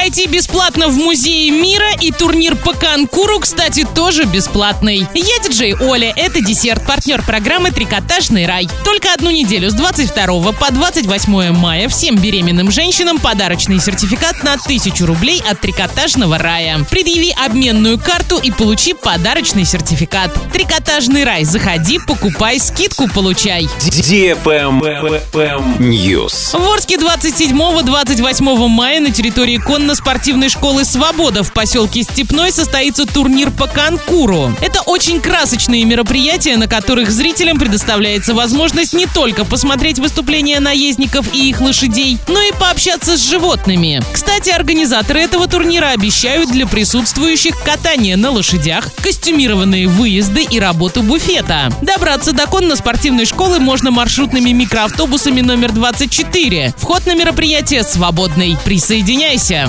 пройти бесплатно в Музее мира и турнир по конкуру, кстати, тоже бесплатный. Я диджей Оля, это десерт, партнер программы «Трикотажный рай». Только одну неделю с 22 по 28 мая всем беременным женщинам подарочный сертификат на 1000 рублей от «Трикотажного рая». Предъяви обменную карту и получи подарочный сертификат. «Трикотажный рай». Заходи, покупай, скидку получай. News. В Орске 27-28 мая на территории конно-спортивной школы «Свобода» в поселке Степной состоится турнир по конкуру. Это очень красочные мероприятия, на которых зрителям предоставляется возможность не только посмотреть выступления наездников и их лошадей, но и пообщаться с животными. Кстати, организаторы этого турнира обещают для присутствующих катание на лошадях, костюмированные выезды и работу буфета. Добраться до конно-спортивной школы можно маршрутными микроавтобусами номер 24. Вход на мероприятие свободный. Присоединяйся.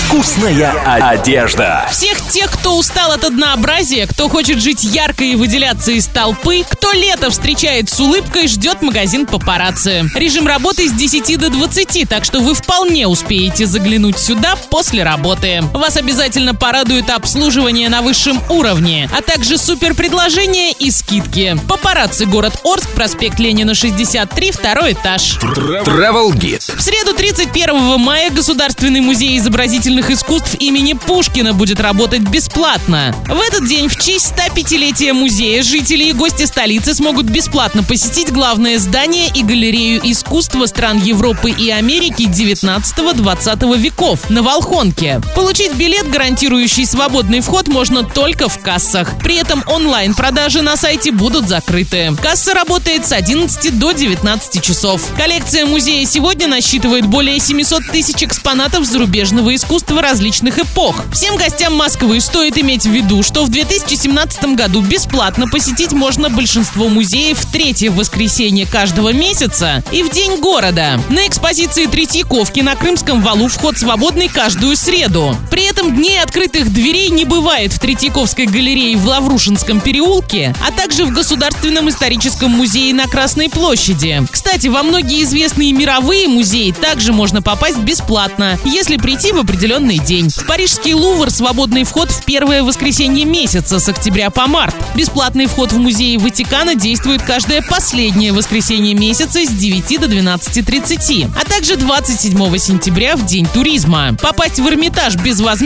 Вкусная одежда. Всех тех, кто устал от однообразия, кто хочет жить ярко и выделяться из толпы, кто лето встречает с улыбкой, ждет магазин папарацци. Режим работы с 10 до 20, так что вы вполне успеете заглянуть сюда после работы. Вас обязательно порадует обслуживание на высшем уровне, а также супер предложения и скидки. Папарацци город Орск, проспект Ленина 63, второй этаж. Travel Guide. В среду 31 мая Государственный музей изобразительных искусств имени Пушкина будет работать бесплатно. В этот день в честь 105-летия музея жители и гости столицы смогут бесплатно посетить главное здание и галерею искусства стран Европы и Америки 19-20 веков на Волхонке. Получить билет, гарантирующий свободный вход, можно только в кассах. При этом онлайн-продажи на сайте будут закрыты. Касса работает с 11 до 19 часов. Коллекция музея сегодня насчитывает более 700 тысяч экспонатов зарубежного искусства различных эпох. Всем гостям Москвы стоит иметь в виду, что в 2017 году бесплатно посетить можно большинство музеев в третье воскресенье каждого месяца и в День города. На экспозиции Третьяковки на Крымском валу вход свободный каждую среду. При этом дней открытых дверей не бывает в Третьяковской галерее в Лаврушинском переулке, а также в Государственном историческом музее на Красной площади. Кстати, во многие известные мировые музеи также можно попасть бесплатно, если прийти в определенный день. В Парижский Лувр свободный вход в первое воскресенье месяца с октября по март. Бесплатный вход в музеи Ватикана действует каждое последнее воскресенье месяца с 9 до 12.30, а также 27 сентября в День туризма. Попасть в Эрмитаж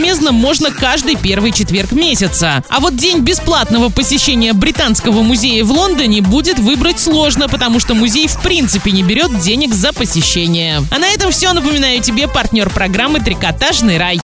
безвозмездно можно каждый первый четверг месяца. А вот день бесплатного посещения Британского музея в Лондоне будет выбрать сложно, потому что музей в принципе не берет денег за посещение. А на этом все. Напоминаю тебе партнер программы «Трикотажный рай».